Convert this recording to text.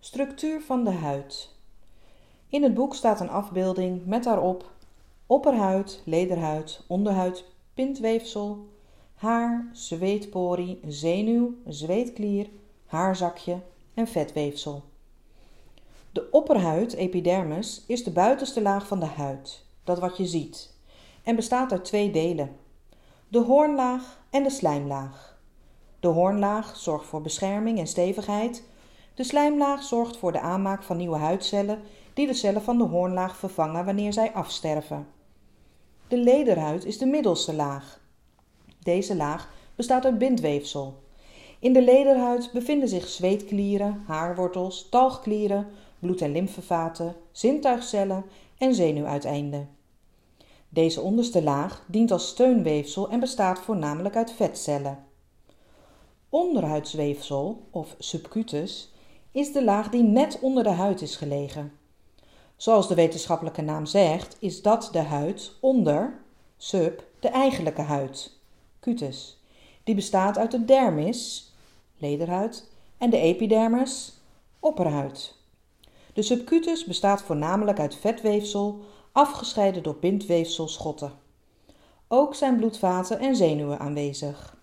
Structuur van de huid. In het boek staat een afbeelding met daarop opperhuid, lederhuid, onderhuid, pintweefsel, haar, zweetporie, zenuw, zweetklier, haarzakje en vetweefsel. De opperhuid, epidermis, is de buitenste laag van de huid, dat wat je ziet, en bestaat uit twee delen: de hoornlaag en de slijmlaag. De hoornlaag zorgt voor bescherming en stevigheid. De slijmlaag zorgt voor de aanmaak van nieuwe huidcellen die de cellen van de hoornlaag vervangen wanneer zij afsterven. De lederhuid is de middelste laag. Deze laag bestaat uit bindweefsel. In de lederhuid bevinden zich zweetklieren, haarwortels, talgklieren, bloed- en lymfevaten, zintuigcellen en zenuwuiteinden. Deze onderste laag dient als steunweefsel en bestaat voornamelijk uit vetcellen. Onderhuidsweefsel, of subcutus, is de laag die net onder de huid is gelegen. Zoals de wetenschappelijke naam zegt, is dat de huid onder, sub, de eigenlijke huid, cutus. Die bestaat uit de dermis, lederhuid, en de epidermis, opperhuid. De subcutus bestaat voornamelijk uit vetweefsel, afgescheiden door bindweefsel schotten. Ook zijn bloedvaten en zenuwen aanwezig.